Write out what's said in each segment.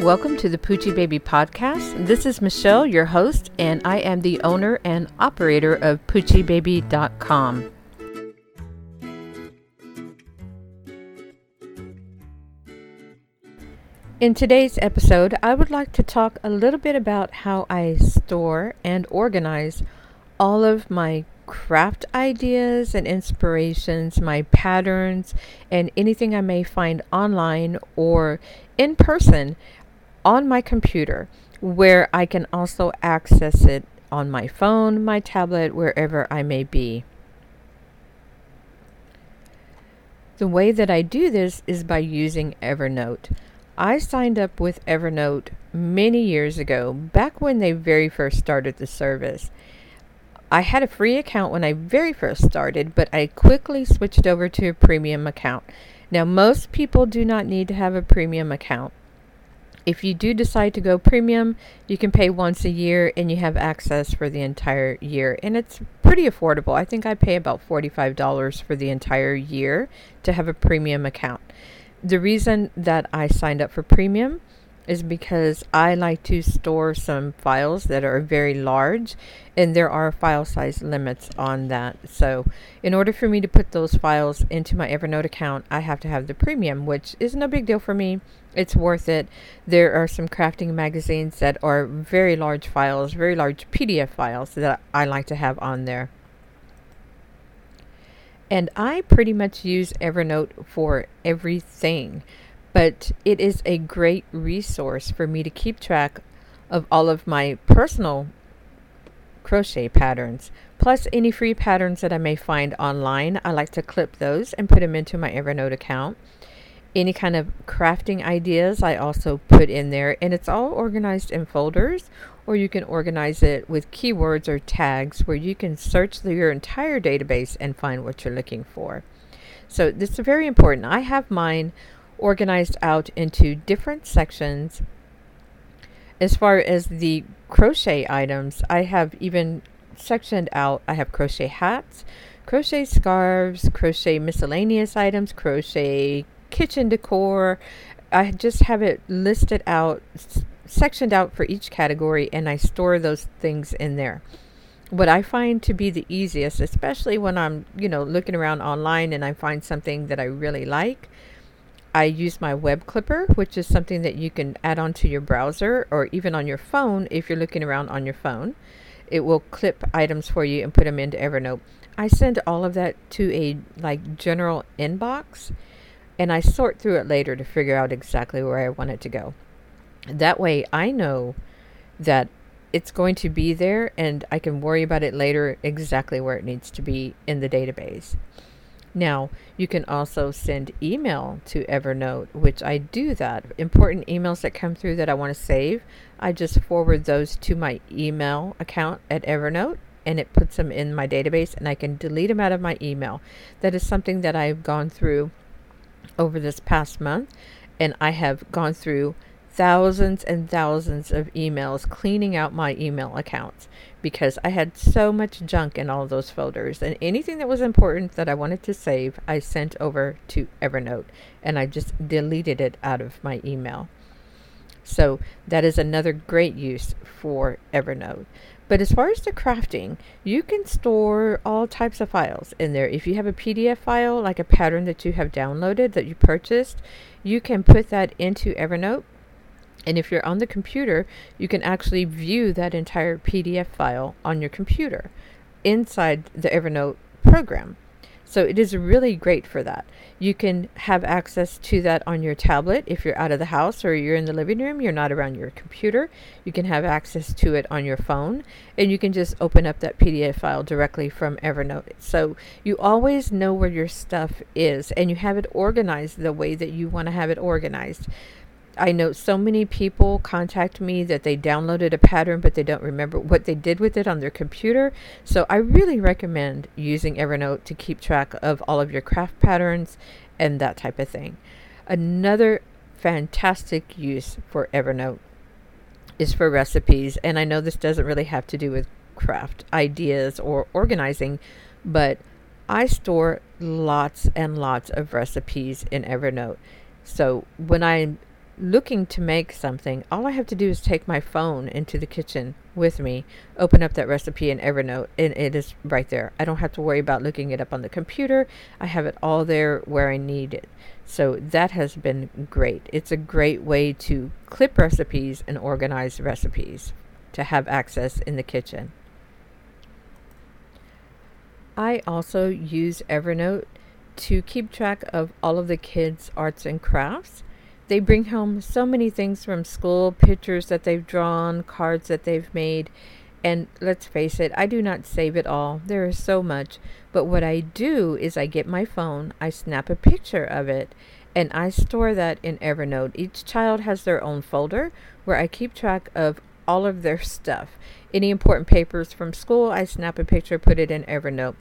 Welcome to the Poochie Baby Podcast. This is Michelle, your host, and I am the owner and operator of PoochieBaby.com. In today's episode, I would like to talk a little bit about how I store and organize all of my craft ideas and inspirations, my patterns, and anything I may find online or in person on my computer where I can also access it on my phone, my tablet, wherever I may be. The way that I do this is by using Evernote. I signed up with Evernote many years ago, back when they very first started the service. I had a free account when I very first started, but I quickly switched over to a premium account. Now, most people do not need to have a premium account. If you do decide to go premium, you can pay once a year and you have access for the entire year. And it's pretty affordable. I think I pay about $45 for the entire year to have a premium account. The reason that I signed up for premium is because I like to store some files that are very large and there are file size limits on that. So, in order for me to put those files into my Evernote account, I have to have the premium, which is no big deal for me. It's worth it. There are some crafting magazines that are very large files, very large PDF files that I like to have on there. And I pretty much use Evernote for everything but it is a great resource for me to keep track of all of my personal crochet patterns plus any free patterns that I may find online. I like to clip those and put them into my Evernote account. Any kind of crafting ideas I also put in there and it's all organized in folders or you can organize it with keywords or tags where you can search through your entire database and find what you're looking for. So this is very important. I have mine organized out into different sections. As far as the crochet items, I have even sectioned out. I have crochet hats, crochet scarves, crochet miscellaneous items, crochet kitchen decor. I just have it listed out, sectioned out for each category, and I store those things in there. What I find to be the easiest, especially when I'm, you know, looking around online and I find something that I really like, I use my web clipper, which is something that you can add onto your browser or even on your phone if you're looking around on your phone. It will clip items for you and put them into Evernote. I send all of that to a like general inbox and I sort through it later to figure out exactly where I want it to go. That way I know that it's going to be there and I can worry about it later exactly where it needs to be in the database. Now, you can also send email to Evernote, which I do that. Important emails that come through that I want to save, I just forward those to my email account at Evernote and it puts them in my database and I can delete them out of my email. That is something that I've gone through over this past month and I have gone through thousands and thousands of emails cleaning out my email accounts because I had so much junk in all those folders and anything that was important that I wanted to save I sent over to Evernote and I just deleted it out of my email. So that is another great use for Evernote. But as far as the crafting, you can store all types of files in there. If you have a PDF file, like a pattern that you have downloaded that you purchased, you can put that into Evernote and if you're on the computer, you can actually view that entire PDF file on your computer inside the Evernote program. So it is really great for that. You can have access to that on your tablet if you're out of the house or you're in the living room, you're not around your computer. You can have access to it on your phone and you can just open up that PDF file directly from Evernote. So you always know where your stuff is and you have it organized the way that you want to have it organized. I know so many people contact me that they downloaded a pattern but they don't remember what they did with it on their computer. So I really recommend using Evernote to keep track of all of your craft patterns and that type of thing. Another fantastic use for Evernote is for recipes. And I know this doesn't really have to do with craft ideas or organizing, but I store lots and lots of recipes in Evernote. So when I'm looking to make something, all I have to do is take my phone into the kitchen with me, open up that recipe in Evernote, and it is right there. I don't have to worry about looking it up on the computer. I have it all there where I need it. So that has been great. It's a great way to clip recipes and organize recipes to have access in the kitchen. I also use Evernote to keep track of all of the kids' arts and crafts they bring home so many things from school pictures that they've drawn, cards that they've made. And let's face it, I do not save it all. There is so much. But what I do is I get my phone, I snap a picture of it, and I store that in Evernote. Each child has their own folder where I keep track of all of their stuff. Any important papers from school, I snap a picture, put it in Evernote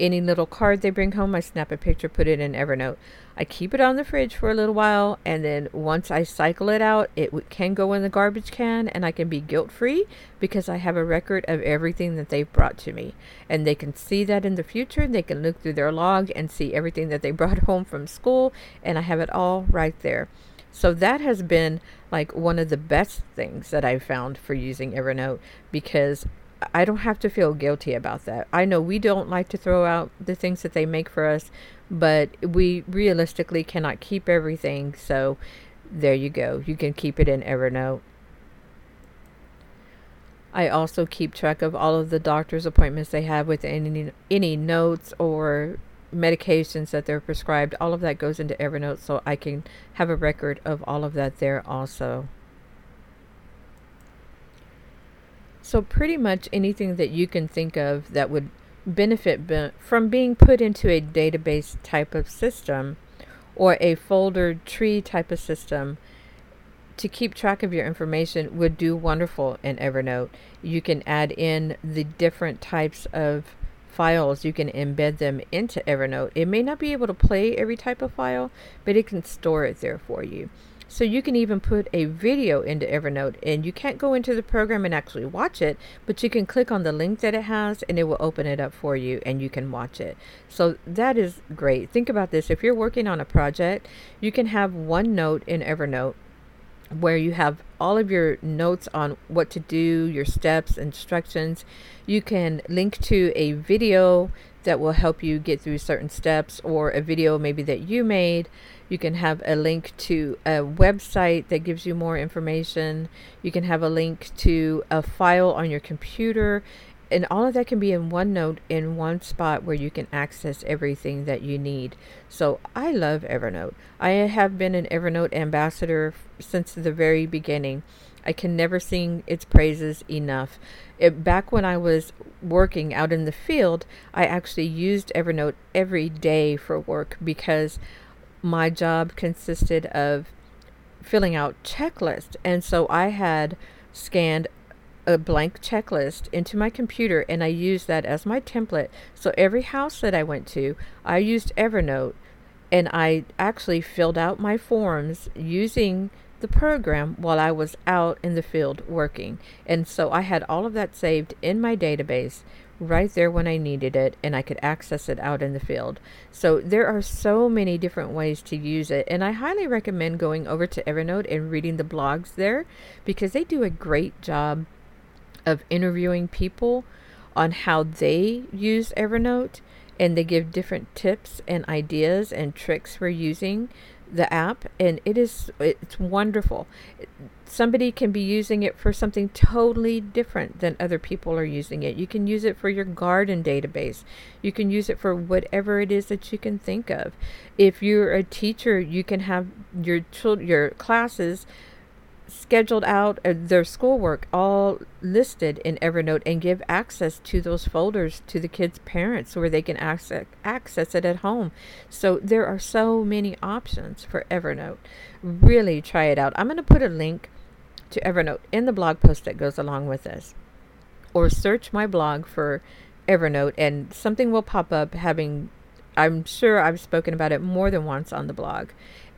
any little card they bring home, I snap a picture, put it in Evernote. I keep it on the fridge for a little while, and then once I cycle it out, it w- can go in the garbage can, and I can be guilt free because I have a record of everything that they've brought to me. And they can see that in the future. They can look through their log and see everything that they brought home from school, and I have it all right there. So that has been like one of the best things that I've found for using Evernote because I don't have to feel guilty about that. I know we don't like to throw out the things that they make for us, but we realistically cannot keep everything. So there you go. You can keep it in Evernote. I also keep track of all of the doctor's appointments they have with any any notes or medications that they're prescribed. All of that goes into Evernote so I can have a record of all of that there also. So, pretty much anything that you can think of that would benefit be- from being put into a database type of system or a folder tree type of system to keep track of your information would do wonderful in Evernote. You can add in the different types of files, you can embed them into Evernote. It may not be able to play every type of file, but it can store it there for you. So you can even put a video into Evernote and you can't go into the program and actually watch it, but you can click on the link that it has and it will open it up for you and you can watch it. So that is great. Think about this. If you're working on a project, you can have one note in Evernote where you have all of your notes on what to do, your steps, instructions. You can link to a video that will help you get through certain steps or a video maybe that you made. You can have a link to a website that gives you more information. You can have a link to a file on your computer. And all of that can be in one note in one spot where you can access everything that you need. So I love Evernote. I have been an Evernote ambassador since the very beginning. I can never sing its praises enough. It, back when I was working out in the field, I actually used Evernote every day for work because my job consisted of filling out checklists. And so I had scanned a blank checklist into my computer and I used that as my template. So every house that I went to, I used Evernote and I actually filled out my forms using the program while I was out in the field working. And so I had all of that saved in my database right there when I needed it and I could access it out in the field. So there are so many different ways to use it and I highly recommend going over to Evernote and reading the blogs there because they do a great job of interviewing people on how they use Evernote and they give different tips and ideas and tricks for using the app and it is it's wonderful. Somebody can be using it for something totally different than other people are using it. You can use it for your garden database. You can use it for whatever it is that you can think of. If you're a teacher you can have your children your classes scheduled out uh, their schoolwork all listed in Evernote and give access to those folders to the kids' parents where they can access access it at home. So there are so many options for Evernote. Really try it out. I'm going to put a link to Evernote in the blog post that goes along with this. Or search my blog for Evernote and something will pop up having I'm sure I've spoken about it more than once on the blog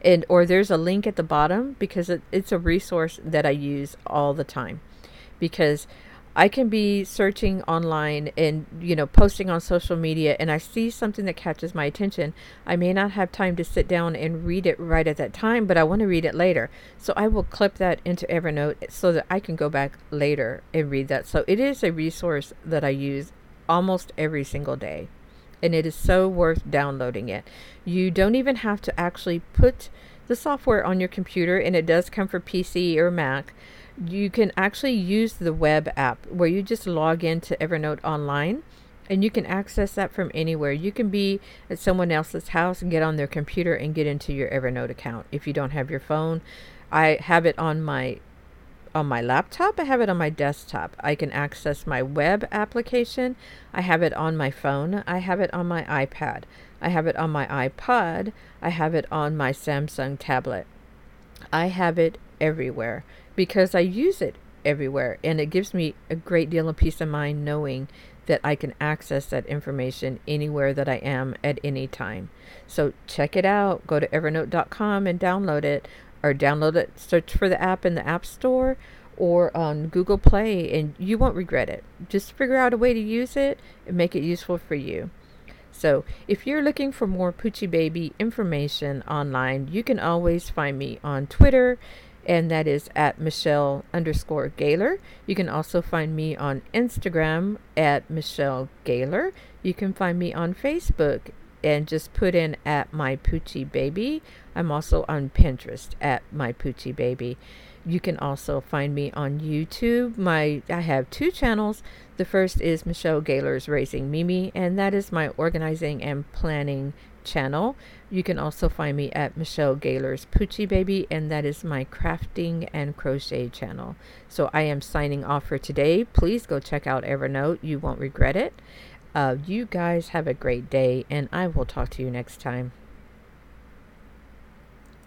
and or there's a link at the bottom because it, it's a resource that I use all the time because I can be searching online and you know posting on social media and I see something that catches my attention. I may not have time to sit down and read it right at that time, but I want to read it later. So I will clip that into Evernote so that I can go back later and read that. So it is a resource that I use almost every single day. And it is so worth downloading it. You don't even have to actually put the software on your computer and it does come for PC or Mac you can actually use the web app where you just log into Evernote online and you can access that from anywhere. You can be at someone else's house and get on their computer and get into your Evernote account if you don't have your phone. I have it on my on my laptop, I have it on my desktop. I can access my web application. I have it on my phone. I have it on my iPad. I have it on my iPod. I have it on my Samsung tablet. I have it everywhere because I use it everywhere and it gives me a great deal of peace of mind knowing that I can access that information anywhere that I am at any time. So check it out. Go to evernote.com and download it or download it, search for the app in the App Store or on Google Play and you won't regret it. Just figure out a way to use it and make it useful for you. So, if you're looking for more Poochie Baby information online, you can always find me on Twitter and that is at Michelle underscore Gaylor. You can also find me on Instagram at Michelle Gaylor. You can find me on Facebook and just put in at my Poochie Baby. I'm also on Pinterest at my Poochie Baby. You can also find me on YouTube. My I have two channels. The first is Michelle Gaylor's Raising Mimi, and that is my organizing and planning channel. You can also find me at Michelle Gaylor's Poochie Baby, and that is my crafting and crochet channel. So I am signing off for today. Please go check out Evernote. You won't regret it. Uh, you guys have a great day, and I will talk to you next time.